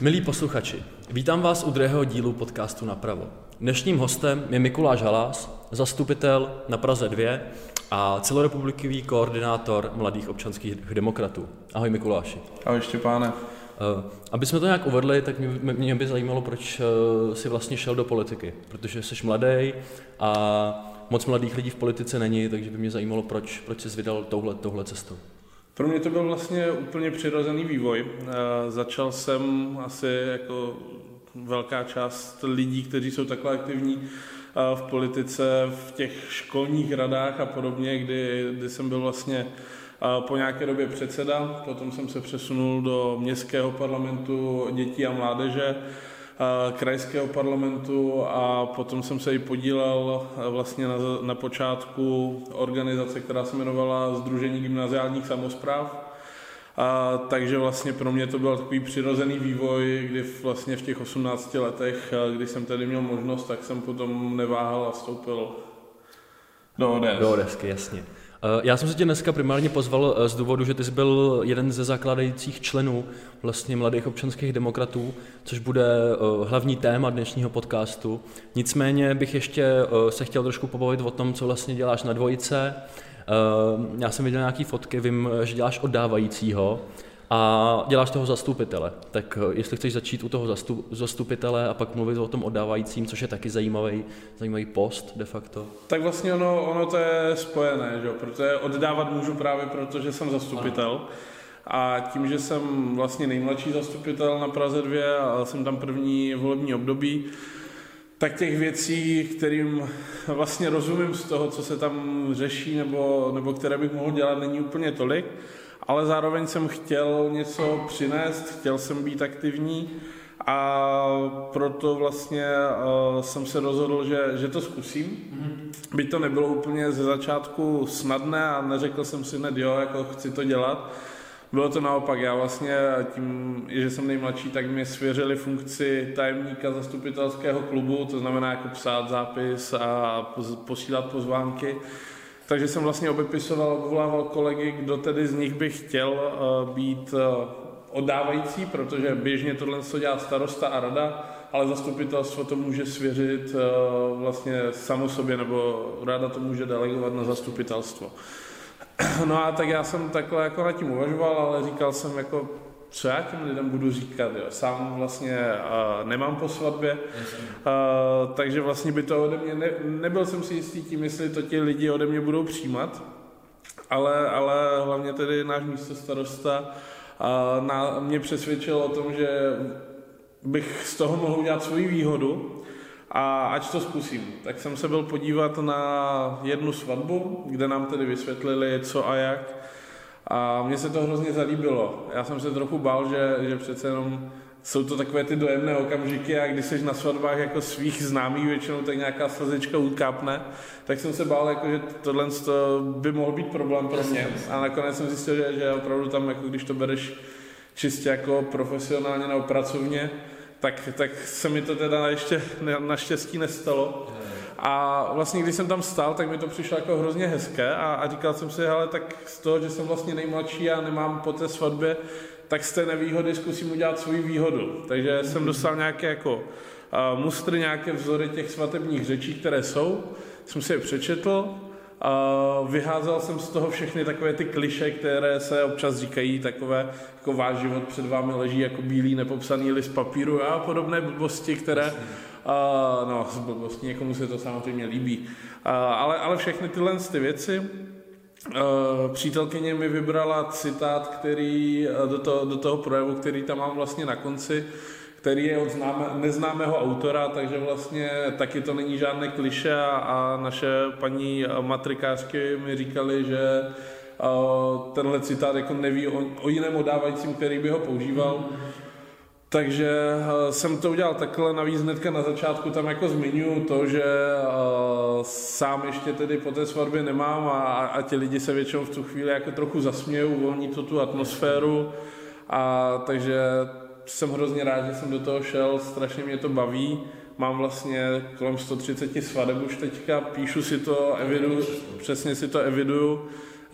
Milí posluchači, vítám vás u druhého dílu podcastu Napravo. Dnešním hostem je Mikuláš Halás, zastupitel na Praze 2 a celorepublikový koordinátor mladých občanských demokratů. Ahoj Mikuláši. Ahoj Štěpáne. Uh, aby jsme to nějak uvedli, tak mě, mě by zajímalo, proč uh, si vlastně šel do politiky. Protože jsi mladý a moc mladých lidí v politice není, takže by mě zajímalo, proč, proč jsi vydal touhle, touhle cestou. Pro mě to byl vlastně úplně přirozený vývoj. Uh, začal jsem asi jako velká část lidí, kteří jsou takhle aktivní v politice, v těch školních radách a podobně, kdy, kdy jsem byl vlastně po nějaké době předseda, potom jsem se přesunul do městského parlamentu dětí a mládeže, krajského parlamentu a potom jsem se i podílel vlastně na, na počátku organizace, která se jmenovala Združení gymnaziálních samozpráv. A, takže vlastně pro mě to byl takový přirozený vývoj, kdy vlastně v těch 18 letech, kdy jsem tedy měl možnost, tak jsem potom neváhal a vstoupil do ODS. Do ODSky, jasně. Eh, já jsem se tě dneska primárně pozval eh, z důvodu, že ty jsi byl jeden ze zakládajících členů vlastně mladých občanských demokratů, což bude eh, hlavní téma dnešního podcastu. Nicméně bych ještě se chtěl trošku pobavit o tom, co vlastně děláš na dvojice. Já jsem viděl nějaké fotky, vím, že děláš oddávajícího a děláš toho zastupitele. Tak eh, jestli chceš začít u toho zastup, zastupitele a pak mluvit o tom oddávajícím, což je taky zajímavý, zajímavý post de facto. Tak vlastně ono, ono to je spojené, že? protože oddávat můžu právě proto, že jsem zastupitel. Ano. A tím, že jsem vlastně nejmladší zastupitel na Praze 2 a jsem tam první volební období, tak těch věcí, kterým vlastně rozumím z toho, co se tam řeší nebo, nebo které bych mohl dělat, není úplně tolik ale zároveň jsem chtěl něco přinést, chtěl jsem být aktivní a proto vlastně uh, jsem se rozhodl, že, že to zkusím. Mm-hmm. Byť to nebylo úplně ze začátku snadné a neřekl jsem si hned, jo, jako chci to dělat. Bylo to naopak, já vlastně tím, že jsem nejmladší, tak mi svěřili funkci tajemníka zastupitelského klubu, to znamená jako psát zápis a posílat pozvánky. Takže jsem vlastně obepisoval, obvolával kolegy, kdo tedy z nich by chtěl uh, být uh, oddávající, protože běžně tohle co dělá starosta a rada, ale zastupitelstvo to může svěřit uh, vlastně samo sobě, nebo rada to může delegovat na zastupitelstvo. No a tak já jsem takhle jako nad tím uvažoval, ale říkal jsem jako, co já těm lidem budu říkat, jo. Sám vlastně uh, nemám po svatbě, uh, takže vlastně by to ode mě, ne, nebyl jsem si jistý tím, jestli to ti lidi ode mě budou přijímat, ale, ale hlavně tedy náš místo starosta uh, na, mě přesvědčil o tom, že bych z toho mohl udělat svoji výhodu a ať to zkusím. Tak jsem se byl podívat na jednu svatbu, kde nám tedy vysvětlili co a jak a mně se to hrozně zalíbilo. Já jsem se trochu bál, že, že přece jenom jsou to takové ty dojemné okamžiky a když jsi na svatbách jako svých známých většinou, tak nějaká slzička ukápne, tak jsem se bál, jako, že tohle by mohl být problém pro mě. A nakonec jsem zjistil, že, že opravdu tam, jako když to bereš čistě jako profesionálně na pracovně, tak, tak se mi to teda ještě naštěstí nestalo. A vlastně, když jsem tam stál, tak mi to přišlo jako hrozně hezké a, a říkal jsem si, ale tak z toho, že jsem vlastně nejmladší a nemám po té svatbě, tak z té nevýhody zkusím udělat svou výhodu. Takže mm. jsem dostal nějaké jako uh, mustry, nějaké vzory těch svatebních řečí, které jsou, jsem si je přečetl, Uh, vyházel jsem z toho všechny takové ty kliše, které se občas říkají, takové jako váš život před vámi leží jako bílý nepopsaný list papíru a podobné blbosti, které No, vlastně někomu se to samozřejmě líbí. Uh, ale, ale všechny tyhle ty věci uh, přítelkyně mi vybrala citát, který do, to, do toho projevu, který tam mám vlastně na konci, který je od známe, neznámého autora, takže vlastně taky to není žádné kliše a, a naše paní matrikářky mi říkali, že uh, tenhle citát jako neví o, o jiném odávajícím, který by ho používal. Mm-hmm takže eh, jsem to udělal takhle, navíc hnedka na začátku tam jako zmiňuji to, že uh, sám ještě tedy po té svatbě nemám a, a ti lidi se většinou v tu chvíli jako trochu zasmějou, uvolní to tu atmosféru a takže jsem hrozně rád, že jsem do toho šel, strašně mě to baví. Mám vlastně kolem 130 svadeb už teďka, píšu si to, eviduju, přesně si to eviduju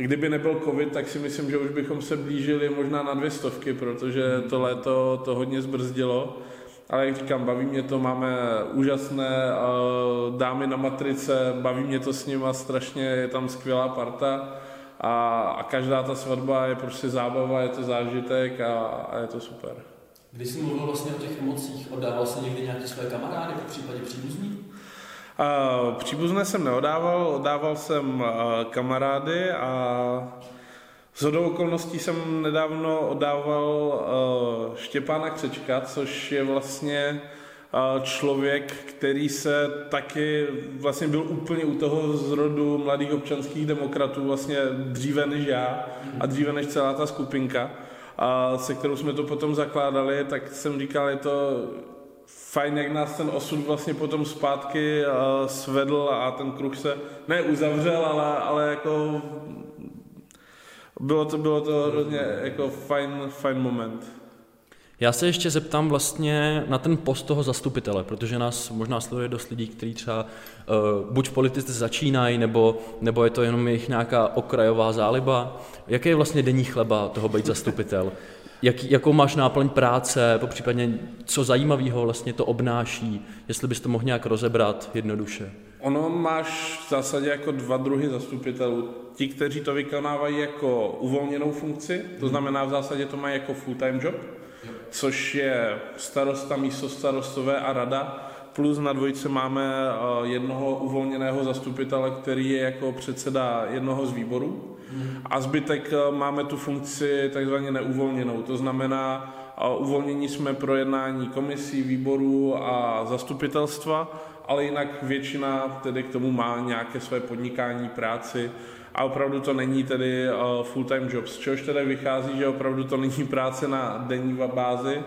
kdyby nebyl covid, tak si myslím, že už bychom se blížili možná na dvě stovky, protože to léto to hodně zbrzdilo. Ale jak říkám, baví mě to, máme úžasné dámy na matrice, baví mě to s nima strašně, je tam skvělá parta a, a každá ta svatba je prostě zábava, je to zážitek a, a je to super. Když jsi mluvil vlastně o těch emocích, oddával se někdy nějaké své kamarády, v případě příbuzní? Uh, příbuzné jsem neodával, oddával jsem uh, kamarády a z hodou okolností jsem nedávno oddával uh, Štěpána Křečka, což je vlastně uh, člověk, který se taky vlastně byl úplně u toho zrodu mladých občanských demokratů vlastně dříve než já a dříve než celá ta skupinka, se kterou jsme to potom zakládali, tak jsem říkal, je to fajn, jak nás ten osud vlastně potom zpátky uh, svedl a ten kruh se ne uzavřel, ale, ale jako bylo to, bylo to hrozně jako fajn, fajn moment. Já se ještě zeptám vlastně na ten post toho zastupitele, protože nás možná sleduje dost lidí, kteří třeba uh, buď v politice začínají, nebo, nebo je to jenom jejich nějaká okrajová záliba. Jaký je vlastně denní chleba toho být zastupitel? Jak, jakou máš náplň práce, po případně co zajímavého vlastně to obnáší, jestli bys to mohl nějak rozebrat jednoduše. Ono máš v zásadě jako dva druhy zastupitelů. Ti, kteří to vykonávají jako uvolněnou funkci, to znamená v zásadě to mají jako full-time job, což je starosta, místo starostové a rada, plus na dvojice máme eh, jednoho uvolněného zastupitele, který je jako předseda jednoho z výborů a zbytek eh, máme tu funkci takzvaně neuvolněnou, to znamená eh, uvolnění jsme pro jednání komisí, výborů a zastupitelstva, ale jinak většina tedy k tomu má nějaké své podnikání, práci. A opravdu to není tedy full-time job, z čehož tedy vychází, že opravdu to není práce na denní bázi,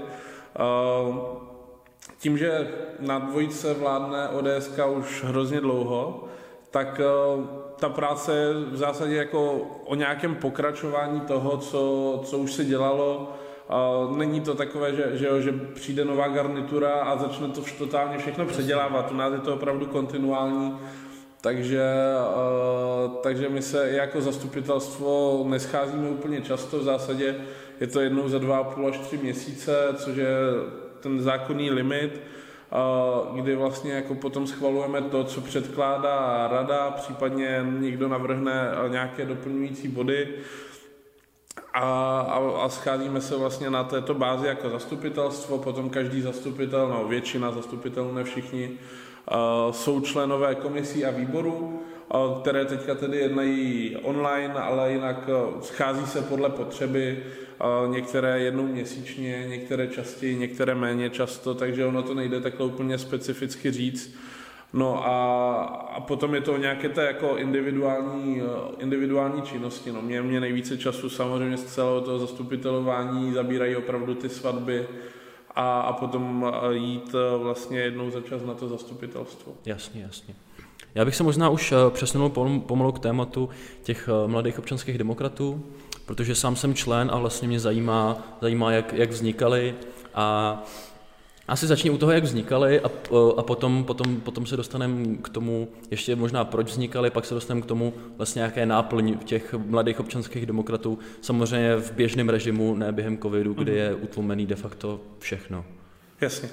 tím, že na dvojice vládne ODS už hrozně dlouho, tak eh, ta práce je v zásadě jako o nějakém pokračování toho, co, co už se dělalo. Není to takové, že, že, že přijde nová garnitura a začne to totálně všechno předělávat. U nás je to opravdu kontinuální. Takže, takže my se jako zastupitelstvo nescházíme úplně často, v zásadě je to jednou za dva a půl až tři měsíce, což je ten zákonný limit, kdy vlastně jako potom schvalujeme to, co předkládá rada, případně někdo navrhne nějaké doplňující body. A, a, a scházíme se vlastně na této bázi jako zastupitelstvo, potom každý zastupitel, no většina zastupitelů, ne všichni, jsou členové komisí a výborů, které teďka tedy jednají online, ale jinak schází se podle potřeby některé jednou měsíčně, některé častěji, některé méně často, takže ono to nejde takhle úplně specificky říct. No a, a potom je to nějaké té jako individuální, individuální činnosti. No mě, mě nejvíce času samozřejmě z celého toho zastupitelování zabírají opravdu ty svatby a, a potom jít vlastně jednou za čas na to zastupitelstvo. Jasně, jasně. Já bych se možná už přesunul pomalu k tématu těch mladých občanských demokratů protože sám jsem člen a vlastně mě zajímá, zajímá jak, jak vznikaly a asi začni u toho, jak vznikaly a, a potom, potom, potom se dostaneme k tomu, ještě možná proč vznikaly, pak se dostaneme k tomu vlastně nějaké náplň těch mladých občanských demokratů, samozřejmě v běžném režimu, ne během covidu, kdy mhm. je utlumený de facto všechno. Jasně.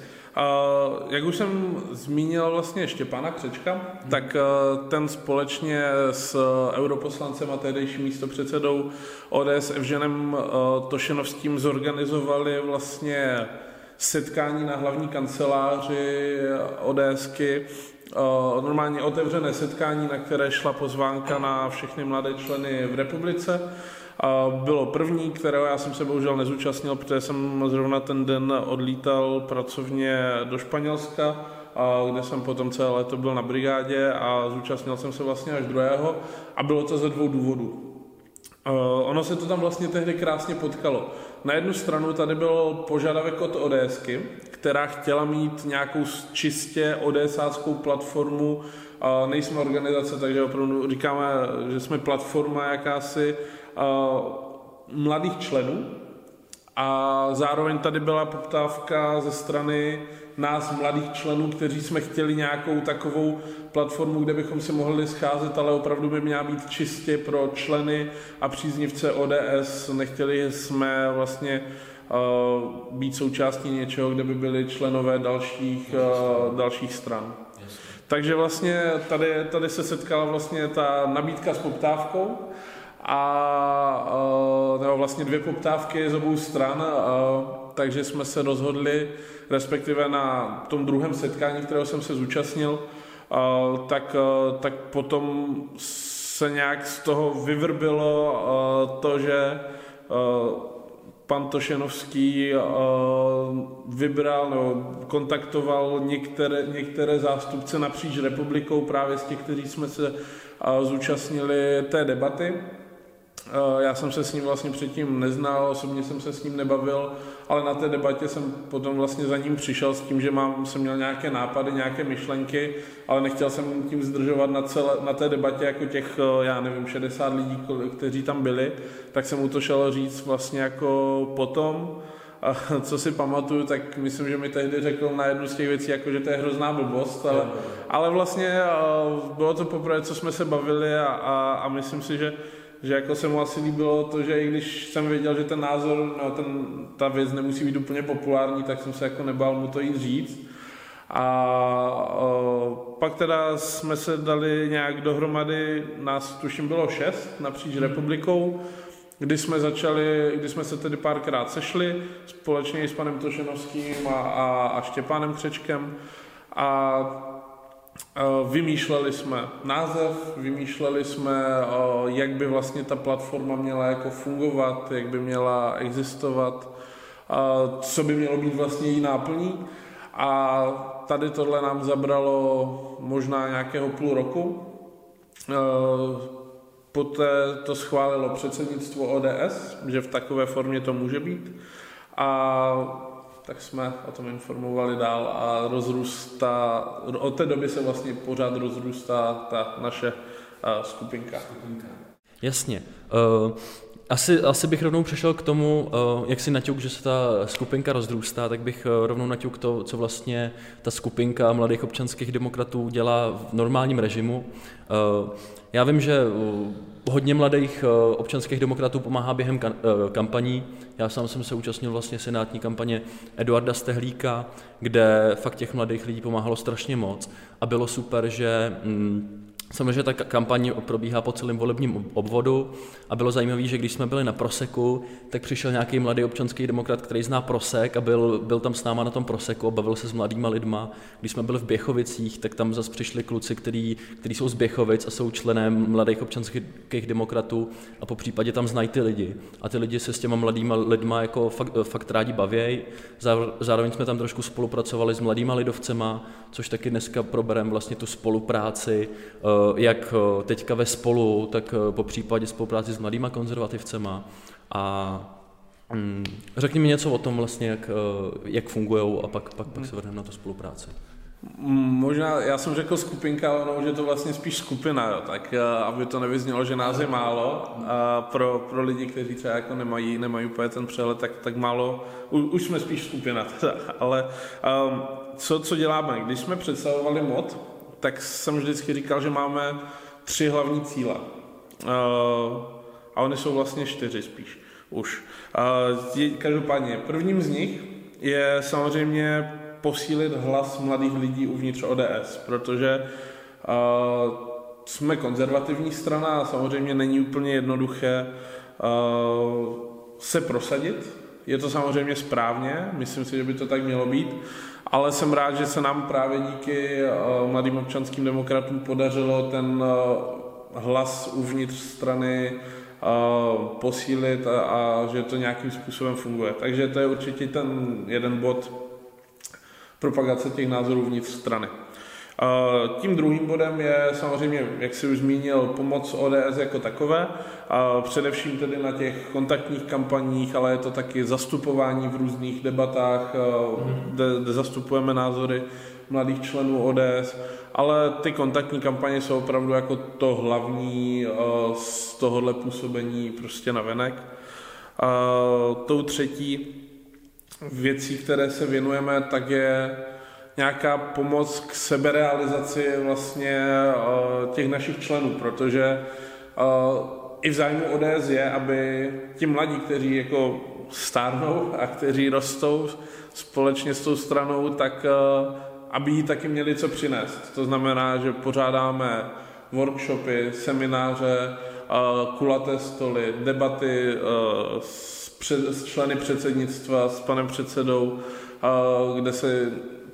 Jak už jsem zmínil vlastně Štěpána Křečka, hmm. tak uh, ten společně s europoslancem a tehdejším místopředsedou ODS Evženem uh, Tošenovským zorganizovali vlastně setkání na hlavní kanceláři ODSky, uh, normálně otevřené setkání, na které šla pozvánka na všechny mladé členy v republice bylo první, kterého já jsem se bohužel nezúčastnil, protože jsem zrovna ten den odlítal pracovně do Španělska, kde jsem potom celé léto byl na brigádě a zúčastnil jsem se vlastně až druhého a bylo to ze dvou důvodů. Ono se to tam vlastně tehdy krásně potkalo. Na jednu stranu tady byl požadavek od ODSky, která chtěla mít nějakou čistě ODSáckou platformu. Nejsme organizace, takže opravdu říkáme, že jsme platforma jakási, mladých členů a, zároveň tady byla poptávka ze strany nás, mladých členů, kteří jsme chtěli nějakou takovou platformu, kde bychom si mohli scházet, ale opravdu by měla být čistě pro členy a příznivce ODS. Nechtěli jsme vlastně uh, být součástí něčeho, kde by byli členové dalších, uh, dalších stran. Takže vlastně tady, tady se setkala vlastně ta nabídka s poptávkou a nebo vlastně dvě poptávky z obou stran, takže jsme se rozhodli, respektive na tom druhém setkání, kterého jsem se zúčastnil, tak, tak potom se nějak z toho vyvrbilo to, že pan Tošenovský vybral nebo kontaktoval některé, některé zástupce napříč republikou právě z těch, kteří jsme se zúčastnili té debaty. Eh, já jsem se s ním vlastně předtím neznal, osobně jsem se s ním nebavil, ale na té debatě jsem potom vlastně za ním přišel s tím, že mám, jsem měl nějaké nápady, nějaké myšlenky, ale nechtěl jsem tím zdržovat na, celé, na té debatě jako těch, eh, já nevím, 60 lidí, kteří tam byli, tak jsem mu to šel říct vlastně jako potom. A co si pamatuju, tak myslím, že mi tehdy řekl na jednu z těch věcí, jako že to je hrozná blbost, ale, ale vlastně eh, bylo to poprvé, co jsme se bavili a, a, a myslím si, že že jako se mu asi líbilo to, že i když jsem věděl, že ten názor, no, ten, ta věc nemusí být úplně populární, tak jsem se jako nebál mu to jít říct. A o, pak teda jsme se dali nějak dohromady, nás tuším bylo šest napříč hmm. republikou, kdy jsme začali, kdy jsme se tedy párkrát sešli společně i s panem Tošenovským a, a, a Štěpánem Křečkem a Vymýšleli jsme název, vymýšleli jsme, jak by vlastně ta platforma měla jako fungovat, jak by měla existovat, co by mělo být vlastně její náplní. A tady tohle nám zabralo možná nějakého půl roku. Poté to schválilo předsednictvo ODS, že v takové formě to může být. A tak jsme o tom informovali dál a rozrůstá, od té doby se vlastně pořád rozrůstá ta naše skupinka. skupinka. Jasně. Uh... Asi, asi bych rovnou přešel k tomu, jak si naťuk, že se ta skupinka rozrůstá, tak bych rovnou naťuk to, co vlastně ta skupinka mladých občanských demokratů dělá v normálním režimu. Já vím, že hodně mladých eh, občanských demokratů pomáhá během eh, kampaní. Já sám jsem se účastnil vlastně senátní kampaně Eduarda Stehlíka, kde fakt těch mladých lidí pomáhalo strašně moc a bylo super, že mm, Samozřejmě ta kampaň probíhá po celém volebním obvodu a bylo zajímavé, že když jsme byli na Proseku, tak přišel nějaký mladý občanský demokrat, který zná Prosek a byl, byl tam s náma na tom Proseku a bavil se s mladýma lidma. Když jsme byli v Běchovicích, tak tam zase přišli kluci, který, který jsou z Běchovic a jsou členem mladých občanských demokratů a po případě tam znají ty lidi. A ty lidi se s těma mladýma lidma jako fakt, fakt rádi bavějí. Zároveň jsme tam trošku spolupracovali s mladýma lidovcema, což taky dneska probereme vlastně tu spolupráci Eh, jak eh, teďka ve spolu, tak eh, po případě spolupráci s mladýma konzervativcema a mm, Řekni mi něco o tom vlastně, jak, jak fungují a pak, pak, pak se vrhneme na tu spolupráci. Možná, já jsem řekl skupinka, ale ono, že to vlastně spíš skupina, jo, tak aby to nevyznělo, že nás je málo. A pro, pro lidi, kteří třeba jako nemají, nemají úplně ten přehled, tak, tak málo, u, už jsme spíš skupina teda, ale um, co, co děláme? Když jsme představovali mod, tak jsem vždycky říkal, že máme tři hlavní cíle. Uh, a oni jsou vlastně čtyři spíš už. Uh, každopádně, prvním z nich je samozřejmě posílit hlas mladých lidí uvnitř ODS, protože uh, jsme konzervativní strana a samozřejmě není úplně jednoduché se prosadit. Je to samozřejmě správně, myslím si, že by to tak mělo být, ale jsem rád, že se nám právě díky eh, mladým občanským demokratům podařilo ten eh, hlas uvnitř strany eh, posílit a, a že to nějakým způsobem funguje. Takže to je určitě ten jeden bod propagace těch názorů uvnitř strany. Tím druhým bodem je samozřejmě, jak si už zmínil, pomoc ODS jako takové, především tedy na těch kontaktních kampaních, ale je to taky zastupování v různých debatách, kde, kde zastupujeme názory mladých členů ODS, ale ty kontaktní kampaně jsou opravdu jako to hlavní z tohohle působení prostě na venek. tou třetí věcí, které se věnujeme, tak je nějaká pomoc k seberealizaci vlastně těch našich členů, protože i v zájmu ODS je, aby ti mladí, kteří jako stárnou a kteří rostou společně s tou stranou, tak aby jí taky měli co přinést. To znamená, že pořádáme workshopy, semináře, kulaté stoly, debaty s, před, s členy předsednictva, s panem předsedou, kde se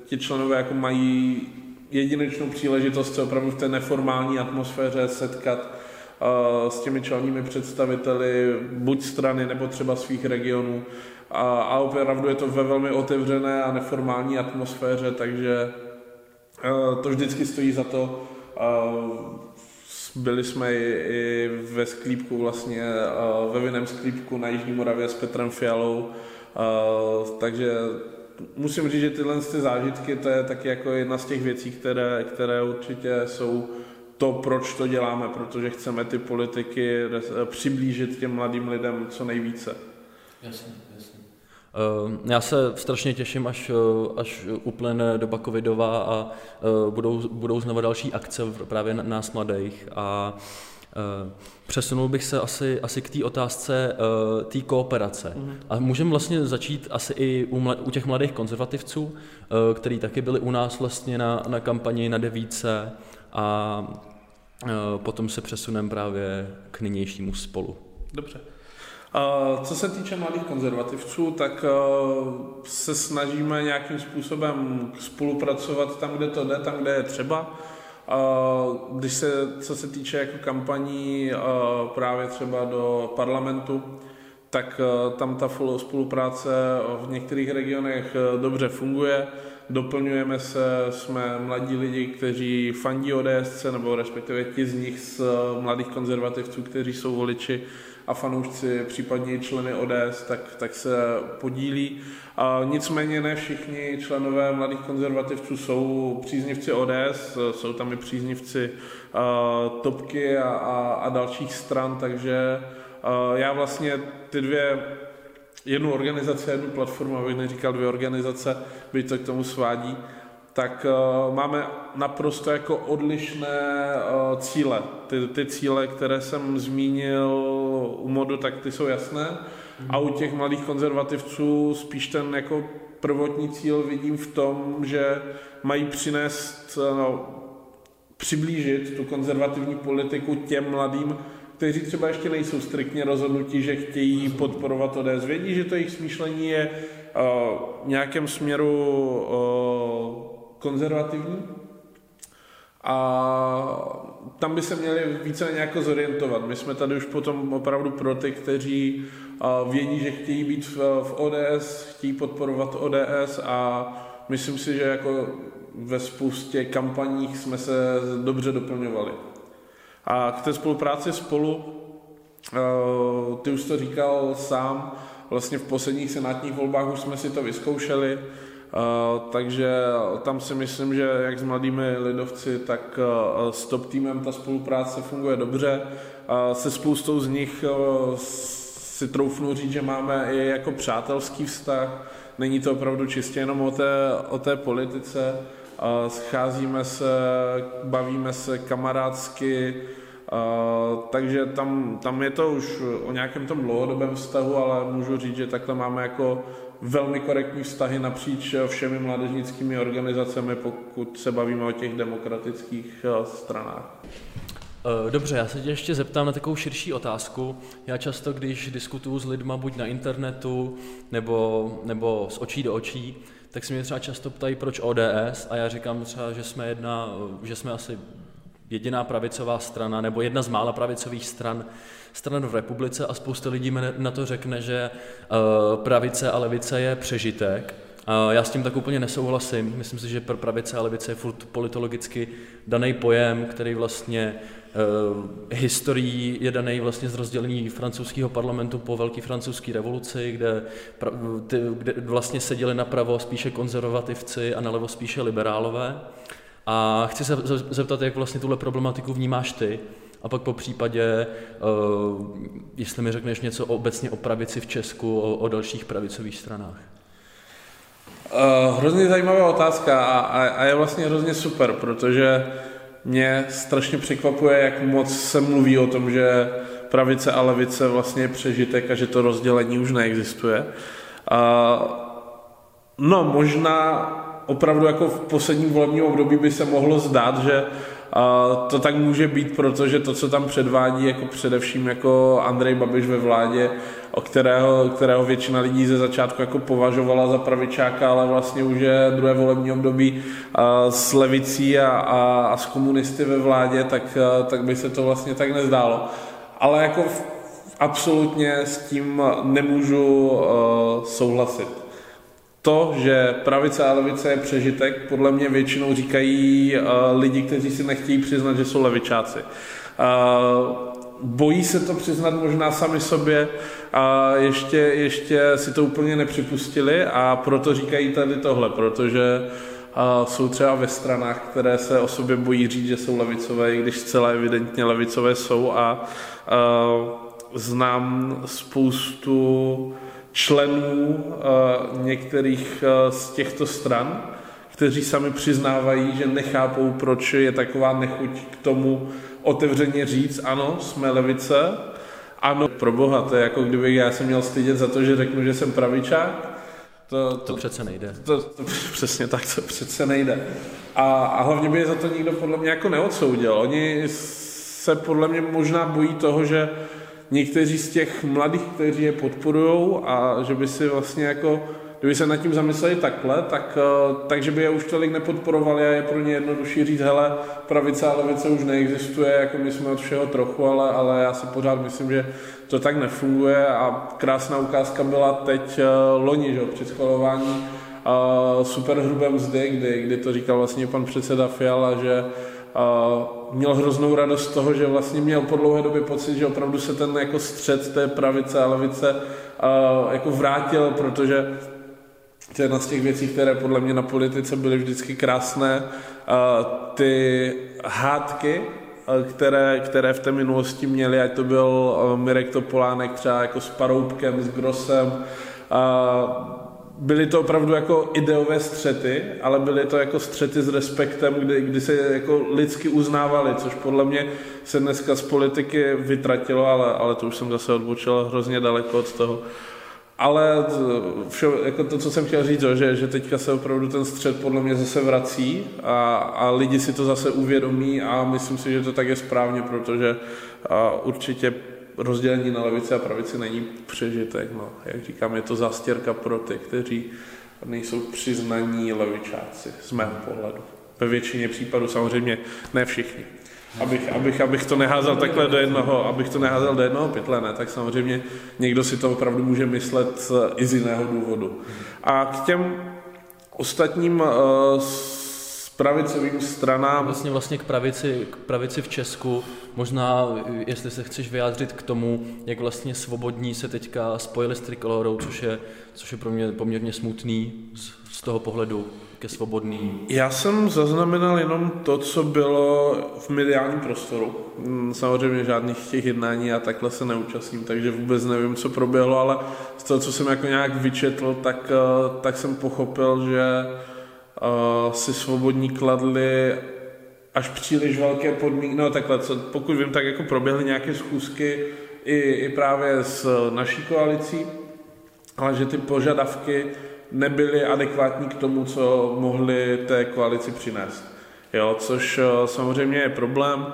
ti členové jako mají jedinečnou příležitost se opravdu v té neformální atmosféře setkat s těmi čelními představiteli buď strany nebo třeba svých regionů. A, a opravdu je to ve velmi otevřené a neformální atmosféře, takže to vždycky stojí za to. Byli jsme i, i ve sklípku vlastně, ve vinném sklípku na Jižní Moravě s Petrem Fialou, takže musím říct, že tyhle ty zážitky, to je taky jako jedna z těch věcí, které, které určitě jsou to, proč to děláme, protože chceme ty politiky přiblížit těm mladým lidem co nejvíce. Jasně, jasně. Eh, já se strašně těším, až, eh, až uplyne doba covidová a eh, budou, budou znovu další akce právě nás mladých a Přesunul bych se asi, asi k té otázce uh, té kooperace. Mm. A můžeme vlastně začít asi i u, mlad, u těch mladých konzervativců, uh, který taky byli u nás vlastně na, na kampani na devíce a uh, potom se přesuneme právě k nynějšímu spolu. Dobře. Co se týče mladých konzervativců, tak se snažíme nějakým způsobem spolupracovat tam, kde to jde, tam, kde je třeba. Když se, co se týče jako kampaní právě třeba do parlamentu, tak tam ta spolupráce v některých regionech dobře funguje. Doplňujeme se, jsme mladí lidi, kteří fandí ODS, nebo respektive ti z nich z mladých konzervativců, kteří jsou voliči a fanoušci, případně členy ODS, tak, tak se podílí. A nicméně ne všichni členové mladých konzervativců jsou příznivci ODS, jsou tam i příznivci uh, Topky a, a, a dalších stran, takže uh, já vlastně ty dvě jednu organizaci, jednu platformu, abych neříkal dvě organizace, byť to k tomu svádí, tak uh, máme naprosto jako odlišné uh, cíle. Ty, ty cíle, které jsem zmínil u modu, tak ty jsou jasné. A u těch mladých konzervativců spíš ten jako prvotní cíl vidím v tom, že mají přinést, no, přiblížit tu konzervativní politiku těm mladým, kteří třeba ještě nejsou striktně rozhodnutí, že chtějí podporovat ODS. Vědí, že to jejich smýšlení je uh, v nějakém směru uh, konzervativní a tam by se měli více nějak zorientovat. My jsme tady už potom opravdu pro ty, kteří vědí, že chtějí být v ODS, chtějí podporovat ODS a myslím si, že jako ve spoustě kampaních jsme se dobře doplňovali. A k té spolupráci spolu, ty už to říkal sám, vlastně v posledních senátních volbách už jsme si to vyzkoušeli, takže tam si myslím, že jak s mladými lidovci, tak uh, s top týmem ta spolupráce funguje dobře. Uh, se spoustou z nich si troufnu říct, že máme i jako přátelský vztah. Není to opravdu čistě jenom o té, o té politice. Scházíme se, bavíme se kamarádsky, Uh, takže tam, tam je to už o nějakém tom dlouhodobém vztahu, ale můžu říct, že takhle máme jako velmi korektní vztahy napříč všemi mládežnickými organizacemi, pokud se bavíme o těch demokratických uh, stranách. Eh, dobře, já se tě ještě zeptám na takovou širší otázku. Já často, když diskutuju s lidma buď na internetu nebo, nebo z očí do očí, tak se mě třeba často ptají, proč ODS a já říkám třeba, že jsme, jedna, že jsme asi jediná pravicová strana nebo jedna z mála pravicových stran, stran v republice a spousta lidí na to řekne, že uh, pravice a levice je přežitek. Uh, já s tím tak úplně nesouhlasím. Myslím si, že pro pravice a levice je furt politologicky daný pojem, který vlastně uh, historií je daný vlastně z rozdělení francouzského parlamentu po velké francouzské revoluci, kde, kde vlastně seděli napravo spíše konzervativci a nalevo spíše liberálové. A chci se zeptat, jak vlastně tuhle problematiku vnímáš ty A pak po případě, uh, jestli mi řekneš něco obecně o pravici v Česku, o, o dalších pravicových stranách. Uh, hrozně zajímavá otázka a, a, a je vlastně hrozně super, protože mě strašně překvapuje, jak moc se mluví o tom, že pravice a levice vlastně je přežitek a že to rozdělení už neexistuje. Uh, no, možná opravdu jako v posledním volebním období by se mohlo zdát, že to tak může být, protože to, co tam předvádí, jako především jako Andrej Babiš ve vládě, o kterého, kterého většina lidí ze začátku jako považovala za pravičáka, ale vlastně už je druhé volební období s levicí a, a, a s komunisty ve vládě, tak, tak by se to vlastně tak nezdálo. Ale jako absolutně s tím nemůžu uh, souhlasit to, že pravice a levice je přežitek, podle mě většinou říkají uh, lidi, kteří si nechtějí přiznat, že jsou levičáci. Uh, bojí se to přiznat možná sami sobě a ještě, ještě si to úplně nepřipustili a proto říkají tady tohle, protože uh, jsou třeba ve stranách, které se o sobě bojí říct, že jsou levicové, i když zcela evidentně levicové jsou a uh, znám spoustu členů eh, některých eh, z těchto stran, kteří sami přiznávají, že nechápou, proč je taková nechuť k tomu otevřeně říct, ano, jsme levice, ano, pro boha, to je jako kdybych já se měl stydět za to, že řeknu, že jsem pravičák. To, to, to přece nejde. To, to, přesně tak, to přece nejde. A, a hlavně by je za to nikdo podle mě jako neodsoudil. Oni se podle mě možná bojí toho, že někteří z těch mladých, kteří je podporují a že by si vlastně jako, kdyby se nad tím zamysleli takhle, tak, eh, takže by je už tolik nepodporovali a je pro ně jednodušší říct, hele, pravice a levice už neexistuje, jako my jsme od všeho trochu, ale, ale já si pořád myslím, že to tak nefunguje. A krásná ukázka byla teď eh, loni, že, při schvalování uh, super hrubé mzdy, kdy, kdy to říkal vlastně pan předseda Fiala, že měl hroznou radost z toho, že vlastně měl po dlouhé době pocit, že opravdu se ten jako střed té pravice a levice jako vrátil, protože to je jedna z těch věcí, které podle mě na politice byly vždycky krásné. Ty hádky, které, které v té minulosti měly, ať to byl Mirek Topolánek třeba jako s Paroubkem, s Grosem, byly to opravdu jako ideové střety, ale byly to jako střety s respektem, kdy, kdy se jako lidsky uznávali, což podle mě se dneska z politiky vytratilo, ale, ale to už jsem zase odbočil hrozně daleko od toho. Ale vše, jako to, co jsem chtěl říct, že, že teďka se opravdu ten střed podle mě zase vrací a, a lidi si to zase uvědomí a myslím si, že to tak je správně, protože a určitě rozdělení na levici a pravici není přežitek. No. Jak říkám, je to zastěrka pro ty, kteří nejsou přiznaní levičáci, z mého pohledu. Ve většině případů samozřejmě ne všichni. Abych, abych, abych to neházel takhle do jednoho, abych to neházel do jednoho pytle, ne, tak samozřejmě někdo si to opravdu může myslet i z jiného důvodu. A k těm ostatním uh, pravicovým stranám. Vlastně vlastně k pravici, k pravici v Česku, možná jestli se chceš vyjádřit k tomu, jak vlastně svobodní se teďka spojili s Trikolorou, což je, což je pro mě poměrně smutný z, z toho pohledu ke svobodný. Já jsem zaznamenal jenom to, co bylo v mediálním prostoru. Mm, samozřejmě žádných těch jednání a takhle se neúčastním, takže vůbec nevím, co proběhlo, ale z toho, co jsem jako nějak vyčetl, tak, eh, tak jsem pochopil, že si svobodní kladli až příliš velké podmínky, no takhle, co, pokud vím, tak jako proběhly nějaké schůzky i, i právě s naší koalicí, ale že ty požadavky nebyly adekvátní k tomu, co mohli té koalici přinést. Jo, což uh, samozřejmě je problém.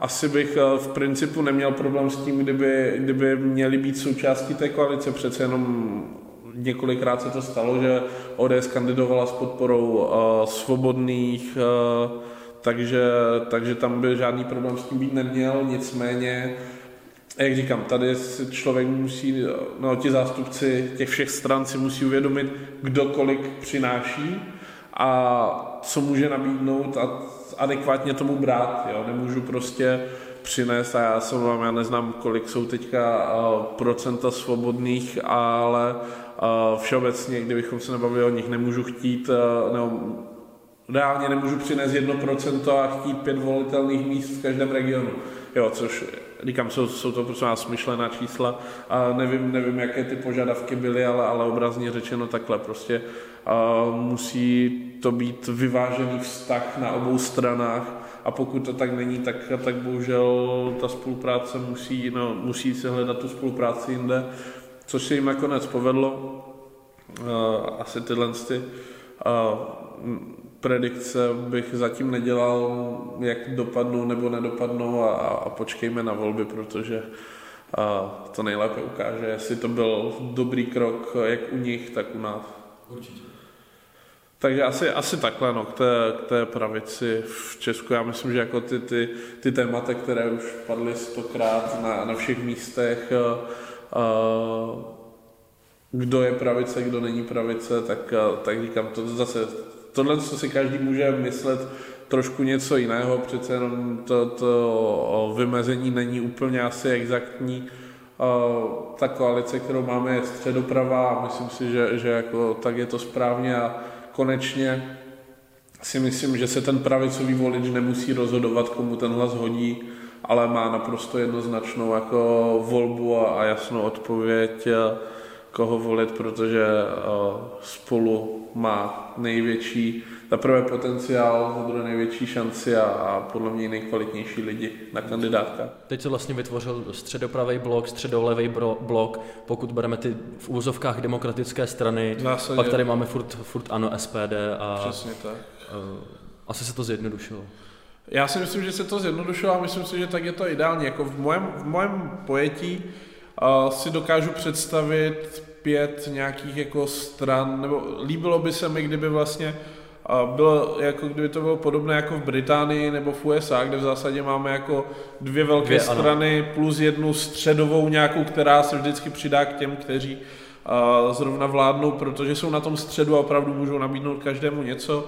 Asi bych uh, v principu neměl problém s tím, kdyby, kdyby měli být součástí té koalice, přece jenom několikrát se to stalo, že ODS kandidovala s podporou uh, svobodných, uh, takže, takže tam by žádný problém s tím být neměl, nicméně jak říkám, tady si člověk musí, no ti zástupci těch všech stran si musí uvědomit, kdo kolik přináší a co může nabídnout a adekvátně tomu brát. Jo? Nemůžu prostě přinést a já jsem vám, já neznám, kolik jsou teďka uh, procenta svobodných, ale všeobecně, kdybychom se nebavili o nich, nemůžu chtít, eh, nebo reálně nemůžu přinést 1% a chtít pět volitelných míst v každém regionu. jo, což říkám, jsou, jsou to prostě smyšlená čísla a nevím, nevím, jaké ty požadavky byly, ale, ale obrazně řečeno takhle prostě musí to být vyvážený vztah na obou stranách a pokud to tak není, tak, tak bohužel ta spolupráce musí, no, musí se hledat tu spolupráci jinde, což se jim nakonec povedlo. Asi tyhle ty predikce bych zatím nedělal, jak dopadnou nebo nedopadnou a, a počkejme na volby, protože a to nejlépe ukáže, jestli to byl dobrý krok jak u nich, tak u nás. Určitě. Takže asi, asi takhle no, k, té, k té pravici v Česku. Já myslím, že jako ty, ty, ty témata, které už padly stokrát na, na všech místech, a, kdo je pravice, kdo není pravice, tak, tak říkám, to zase tohle, co si každý může myslet, trošku něco jiného, přece jenom to, to vymezení není úplně asi exaktní. Ta koalice, kterou máme, je středopravá a myslím si, že, že jako, tak je to správně a konečně si myslím, že se ten pravicový volič nemusí rozhodovat, komu ten hlas hodí, ale má naprosto jednoznačnou jako volbu a, jasnou odpověď, koho volit, protože spolu má největší, za prvé potenciál, za druhé největší šanci a, a podle mě nejkvalitnější lidi na kandidátka. Teď se vlastně vytvořil středopravý blok, středolevý blok, pokud bereme ty v úzovkách demokratické strany, Zásadě. pak tady máme furt, furt ano SPD a Přesně tak. Uh, asi se to zjednodušilo. Já si myslím, že se to zjednodušilo a myslím si, že tak je to ideální. Jako v mojem, v mojem pojetí uh, si dokážu představit pět nějakých jako stran, nebo líbilo by se mi, kdyby vlastně bylo, jako kdyby to bylo podobné jako v Británii nebo v USA, kde v zásadě máme jako dvě velké dvě, strany ano. plus jednu středovou nějakou, která se vždycky přidá k těm, kteří uh, zrovna vládnou, protože jsou na tom středu a opravdu můžou nabídnout každému něco.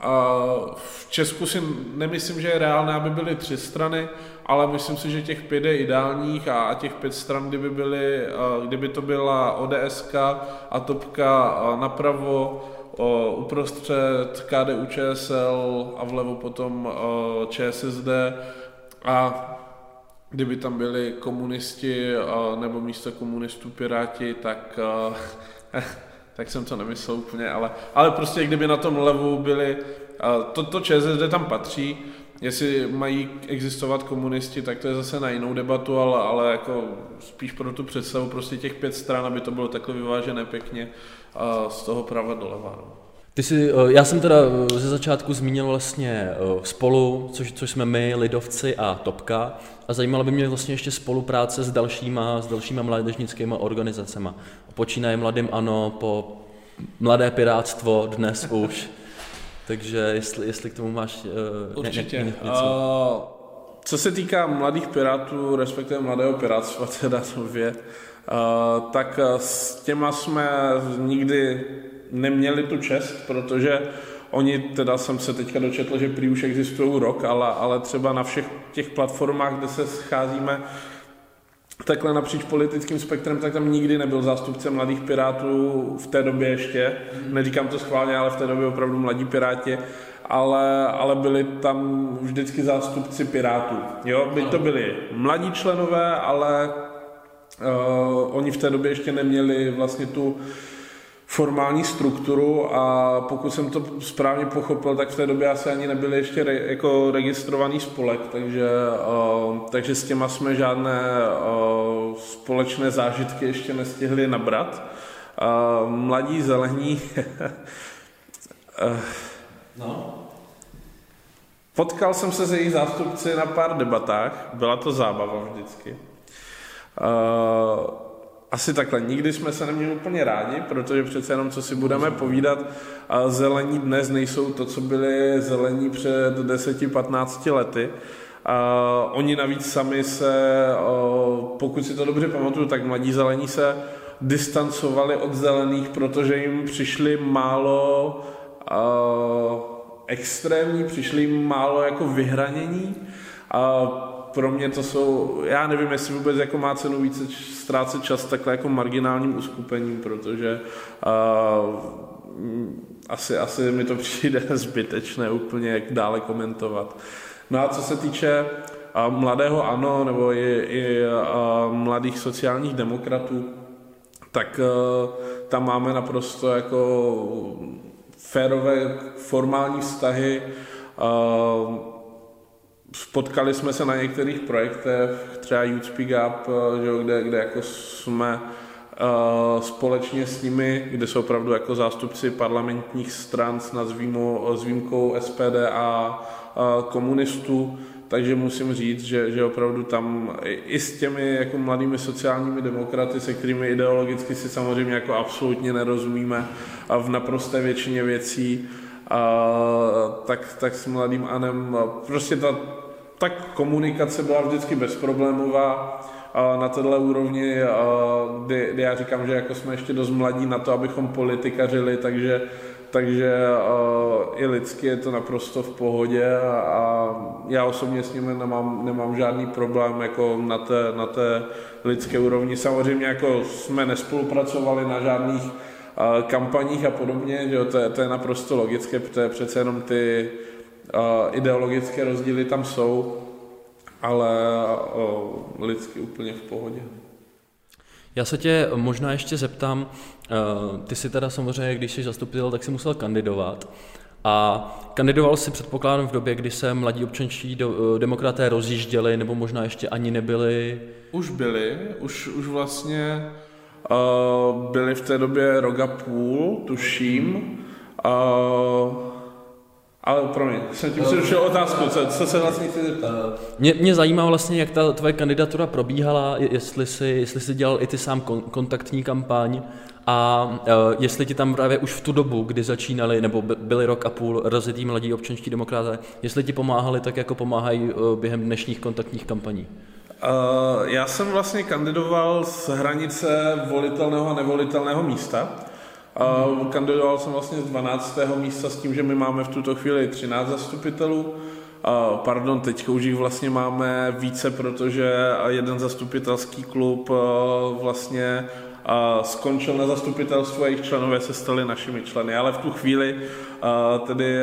A v Česku si nemyslím, že je reálné, aby byly tři strany, ale myslím si, že těch pět je ideálních a těch pět stran, kdyby, byly, kdyby to byla ODS a topka napravo, uprostřed KDU ČSL a vlevo potom ČSSD. A kdyby tam byli komunisti nebo místo komunistů piráti, tak tak jsem to nemyslel úplně, ale, ale prostě kdyby na tom levu byli, to, to ČSSD tam patří, jestli mají existovat komunisti, tak to je zase na jinou debatu, ale, ale jako spíš pro tu představu prostě těch pět stran, aby to bylo takhle vyvážené pěkně a z toho prava doleva. No. Ty jsi, eh, já jsem teda eh, ze začátku zmínil vlastně eh, spolu, což, což jsme my, Lidovci a Topka, a zajímalo by mě vlastně ještě spolupráce s dalšíma, s dalšíma mládežnickými organizacemi. Počínaje Mladým Ano, po Mladé Pirátstvo dnes už. Takže jestli, jestli k tomu máš uh, Určitě. Ně, něco. Uh, co se týká Mladých Pirátů, respektive Mladého Pirátstva, teda nově, tak s těma jsme nikdy neměli tu čest, protože oni, teda jsem se teďka dočetl, že prý už existují rok, ale, ale třeba na všech těch platformách, kde se scházíme, takhle napříč politickým spektrem, tak tam nikdy nebyl zástupce mladých pirátů v té době ještě. Mm. Neříkám to schválně, ale v té době opravdu mladí piráti. Ale, ale byli tam vždycky zástupci pirátů. Jo, by to byli mladí členové, ale uh, oni v té době ještě neměli vlastně tu formální strukturu a pokud jsem to správně pochopil, tak v té době asi ani nebyli ještě re, jako registrovaný spolek, takže, uh, takže s těma jsme žádné uh, společné zážitky ještě nestihli nabrat. Uh, mladí zelení uh, no. Potkal jsem se s jejich zástupci na pár debatách, byla to zábava vždycky. Uh, asi takhle, nikdy jsme se neměli úplně rádi, protože přece jenom, co si budeme povídat, zelení dnes nejsou to, co byli zelení před 10-15 lety. A oni navíc sami se, pokud si to dobře pamatuju, tak mladí zelení se distancovali od zelených, protože jim přišli málo extrémní, přišli jim málo jako vyhranění. Pro mě to jsou, já nevím, jestli vůbec jako má cenu více ztrácet čas takhle jako marginálním uskupením, protože uh, asi, asi mi to přijde zbytečné úplně, jak dále komentovat. No a co se týče mladého ANO nebo i, i mladých sociálních demokratů, tak tam máme naprosto jako férové formální vztahy. Spotkali jsme se na některých projektech, třeba Youth Speak Up, kde, kde jako jsme společně s nimi, kde jsou opravdu jako zástupci parlamentních stran s, nazvímu, s výjimkou SPD a komunistů, takže musím říct, že, že opravdu tam i s těmi jako mladými sociálními demokraty, se kterými ideologicky si samozřejmě jako absolutně nerozumíme a v naprosté většině věcí, a, tak, tak s mladým Anem prostě ta, ta komunikace byla vždycky bezproblémová na této úrovni, kdy, kdy já říkám, že jako jsme ještě dost mladí na to, abychom politikařili, takže takže i lidsky je to naprosto v pohodě a, já osobně s nimi nemám, nemám žádný problém jako na té, na té lidské úrovni. Samozřejmě jako jsme nespolupracovali na žádných kampaních a podobně, jo, to, je, to je naprosto logické, protože přece jenom ty ideologické rozdíly tam jsou, ale uh, lidsky úplně v pohodě. Já se tě možná ještě zeptám, eh, ty si teda samozřejmě, když jsi zastupitel, tak si musel kandidovat. A kandidoval si předpokládám v době, kdy se mladí občanští eh, demokraté rozjížděli, nebo možná ještě ani nebyli? Už byli, už, už vlastně uh, byli v té době rok a půl, tuším. Uh, ale promiň, jsem tím si došel otázku, co, co se vlastně chci zeptat? Mě, mě zajímá vlastně, jak ta tvoje kandidatura probíhala, jestli jsi, jestli jsi dělal i ty sám kontaktní kampaň a uh, jestli ti tam právě už v tu dobu, kdy začínali, nebo byli rok a půl rozjetý mladí občanští demokraté, jestli ti pomáhali tak, jako pomáhají uh, během dnešních kontaktních kampaní? Uh, já jsem vlastně kandidoval z hranice volitelného a nevolitelného místa. A kandidoval jsem vlastně z 12. místa s tím, že my máme v tuto chvíli 13 zastupitelů. Pardon, teď už jich vlastně máme více, protože jeden zastupitelský klub vlastně skončil na zastupitelstvu a jejich členové se stali našimi členy. Ale v tu chvíli tedy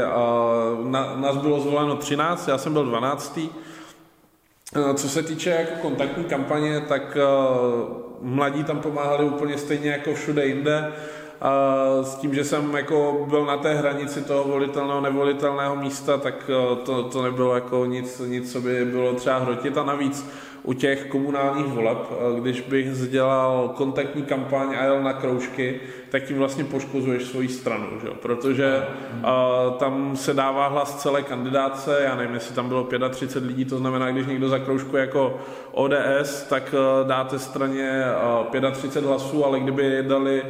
na, nás bylo zvoleno 13, já jsem byl 12. Co se týče jako kontaktní kampaně, tak mladí tam pomáhali úplně stejně jako všude jinde s tím, že jsem jako byl na té hranici toho volitelného, nevolitelného místa, tak eh, to, to nebylo jako nic, nic, co by bylo třeba hrotit a navíc u těch komunálních voleb, eh, když bych dělal kontaktní kampaň a jel na kroužky, tak tím vlastně poškozuješ svoji stranu, že? protože uh, tam se dává hlas celé kandidáce, já nevím, jestli tam bylo 35 lidí, to znamená, když někdo kroužku jako ODS, tak uh, dáte straně uh, 35 hlasů, ale kdyby dali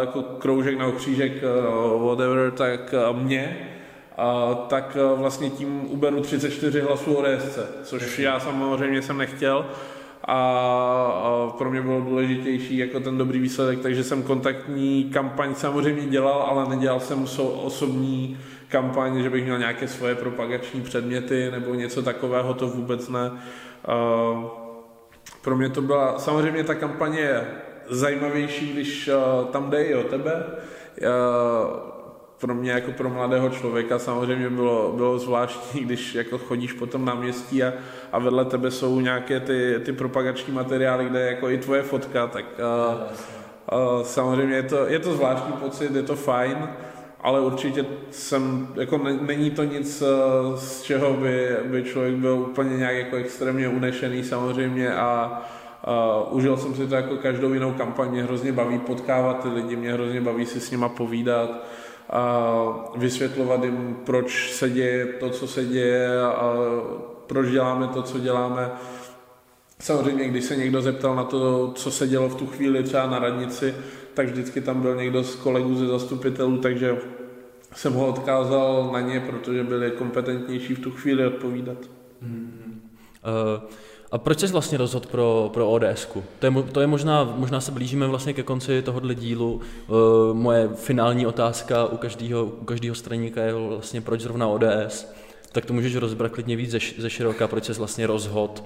jako kroužek na křížek uh, whatever, tak uh, mě, a, tak vlastně tím uberu 34 hlasů ODS, což já samozřejmě jsem nechtěl. A, a pro mě bylo důležitější jako ten dobrý výsledek, takže jsem kontaktní kampaň samozřejmě dělal, ale nedělal jsem osobní kampaň, že bych měl nějaké svoje propagační předměty nebo něco takového, to vůbec ne. A, pro mě to byla, samozřejmě ta kampaně je zajímavější, když tam jde i o tebe. Pro mě jako pro mladého člověka samozřejmě bylo, bylo zvláštní, když jako chodíš potom na městí a, a vedle tebe jsou nějaké ty, ty propagační materiály, kde je jako i tvoje fotka, tak a, a, samozřejmě je to, je to zvláštní pocit, je to fajn, ale určitě jsem, jako ne, není to nic, z čeho by, by člověk byl úplně nějak jako extrémně unešený samozřejmě a, Uh, užil jsem si to jako každou jinou kampaň, mě hrozně baví potkávat ty lidi, mě hrozně baví si s nima povídat a vysvětlovat jim, proč se děje to, co se děje a proč děláme to, co děláme. Samozřejmě, když se někdo zeptal na to, co se dělo v tu chvíli třeba na radnici, tak vždycky tam byl někdo z kolegů ze zastupitelů, takže jsem ho odkázal na ně, protože byli kompetentnější v tu chvíli odpovídat. Hmm. Uh... A proč jsi vlastně rozhodl pro, pro ods To je, to je možná, možná se blížíme vlastně ke konci tohohle dílu. Uh, moje finální otázka u každého, u každého straníka je vlastně proč zrovna ODS. Tak to můžeš rozbrat klidně víc ze, ze široka, proč jsi vlastně rozhodl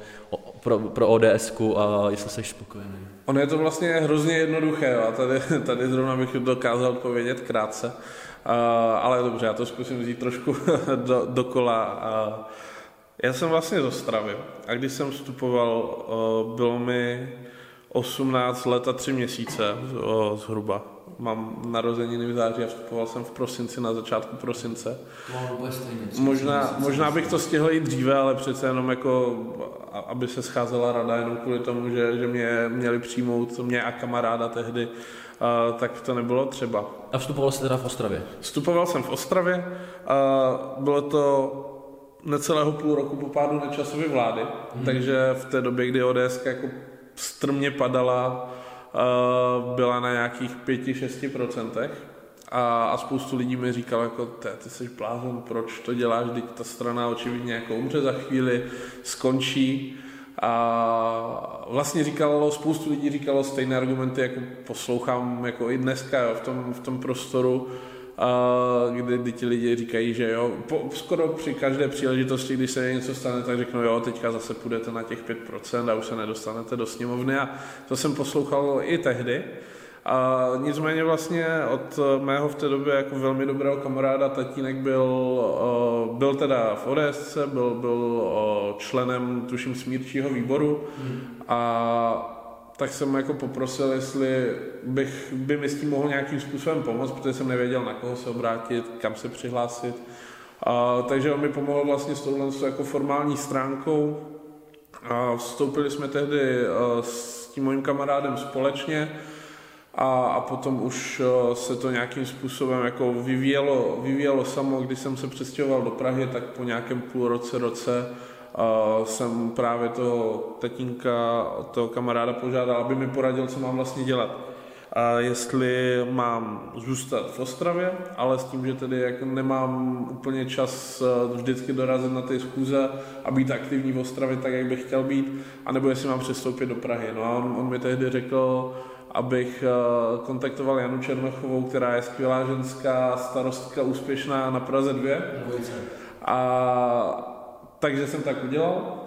pro, pro ods a jestli jsi spokojený. Ono je to vlastně hrozně jednoduché a tady, tady zrovna bych dokázal odpovědět krátce. Uh, ale dobře, já to zkusím vzít trošku do, dokola. Uh, Já jsem vlastně z Ostravy a když jsem vstupoval, eh, bylo mi 18 let a 3 měsíce eh, zhruba. Mám narozeniny v září a vstupoval jsem v prosinci, na začátku prosince. Možná, možná bych to stihl i dříve, ale přece jenom jako, aby se scházela rada jenom kvůli tomu, že, že mě měli přijmout, mě a kamaráda tehdy, uh, tak to nebylo třeba. A vstupoval jsi teda v Ostravě? Vstupoval jsem v Ostravě, uh, bylo to necelého půl roku po pádu nečasové vlády, hmm. takže v té době, kdy ODS jako strmě padala, uh, byla na nějakých 5-6% a, a spoustu lidí mi říkalo, jako, ty jsi blázen, proč to děláš, teď ta strana očividně jako umře za chvíli, skončí. A vlastně říkalo, spoustu lidí říkalo stejné argumenty, jako poslouchám jako i dneska jo, v, tom, v tom prostoru, kdy, kdy ti lidi říkají, že jo, po, skoro při každé příležitosti, když se něco stane, tak řeknou, jo, teďka zase půjdete na těch 5% a už se nedostanete do sněmovny. A to jsem poslouchal i tehdy. A nicméně vlastně od mého v té době jako velmi dobrého kamaráda tatínek byl, byl teda v ODS, byl, byl členem, tuším, smírčího výboru. A tak jsem jako poprosil, jestli bych, by mi s tím mohl nějakým způsobem pomoct, protože jsem nevěděl, na koho se obrátit, kam se přihlásit. A, takže on mi pomohl vlastně s touhle jako formální stránkou. A vstoupili jsme tehdy s tím mojím kamarádem společně a, a potom už se to nějakým způsobem jako vyvíjelo, vyvíjelo samo, když jsem se přestěhoval do Prahy, tak po nějakém půl roce, roce jsem právě toho tatínka, toho kamaráda požádal, aby mi poradil, co mám vlastně dělat. A jestli mám zůstat v Ostravě, ale s tím, že tedy jako nemám úplně čas eh, vždycky dorazit na ty schůze a být aktivní v Ostravě tak, jak bych chtěl být, anebo jestli mám přestoupit do Prahy. No a on, on mi tehdy řekl, abych eh, kontaktoval Janu Černochovou, která je skvělá ženská starostka, úspěšná na Praze 2. A takže jsem tak udělal.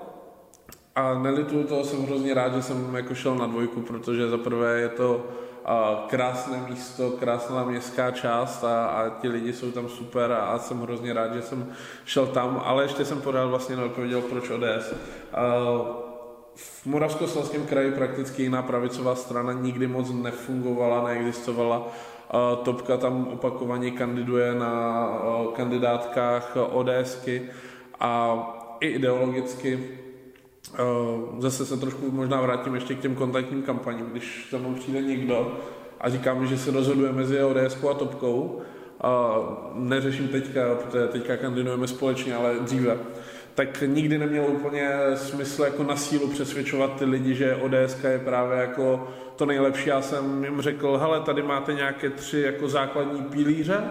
A nelituju toho, jsem hrozně rád, že jsem jako šel na dvojku, protože za prvé je to krásné místo, krásná městská část a, a ti lidi jsou tam super a, a jsem hrozně rád, že jsem šel tam, ale ještě jsem podal vlastně neodpověděl, proč ODS. A v Moravskoslezském kraji prakticky jiná pravicová strana nikdy moc nefungovala, neexistovala. A Topka tam opakovaně kandiduje na kandidátkách ODSky a i ideologicky. Eh, zase se trošku možná vrátím ještě k těm kontaktním kampaním, když za mnou přijde někdo a říká mi, že se rozhoduje mezi ODS a Topkou, neřeším teďka, protože teďka kandidujeme společně, ale dříve, tak nikdy nemělo úplně smysl jako na sílu přesvědčovat ty lidi, že ODS je právě jako to nejlepší. Já jsem jim řekl, hele, tady máte nějaké tři jako základní pilíře,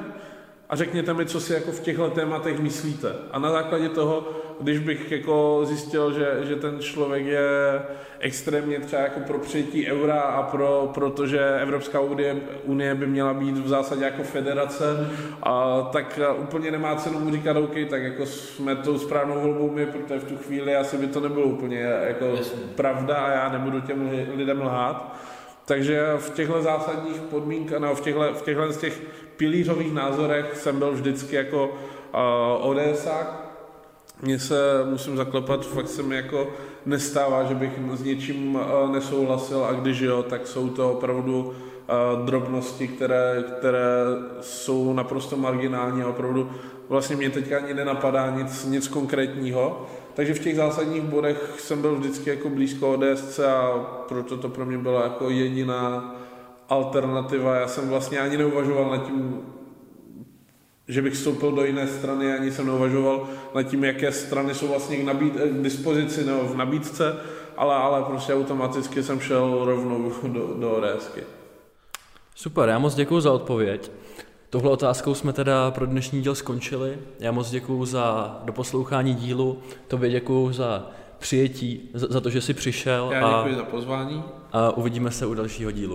a řekněte mi, co si jako v těchto tématech myslíte. A na základě toho, když bych jako zjistil, že, že ten člověk je extrémně třeba jako pro přijetí eura a pro, protože Evropská unie, unie by měla být v zásadě jako federace, a, tak úplně nemá cenu mu říkat, OK, tak jako jsme tou správnou volbou my, protože v tu chvíli asi by to nebylo úplně jako pravda a já nebudu těm lidem lhát. Takže v těchto zásadních podmínkách, no, v těchto, v těchto z těch pilířových názorech jsem byl vždycky jako uh, ODSák. Mně se, musím zaklepat, fakt se mi jako nestává, že bych s něčím uh, nesouhlasil a když jo, tak jsou to opravdu uh, drobnosti, které, které jsou naprosto marginální a opravdu vlastně mě teďka ani nenapadá nic, nic konkrétního. Takže v těch zásadních bodech jsem byl vždycky jako blízko ODS a proto to pro mě byla jako jediná alternativa. Já jsem vlastně ani neuvažoval nad tím, že bych vstoupil do jiné strany, ani jsem neuvažoval nad tím, jaké strany jsou vlastně k, nabít, k dispozici nebo v nabídce, ale, ale prostě automaticky jsem šel rovnou do, do ODSky. Super, já moc děkuji za odpověď. Tohle otázkou jsme teda pro dnešní díl skončili. Já moc děkuji za doposlouchání dílu, tobě děkuji za přijetí, za, za to, že jsi přišel. Já děkuji a, za pozvání. A uvidíme se u dalšího dílu.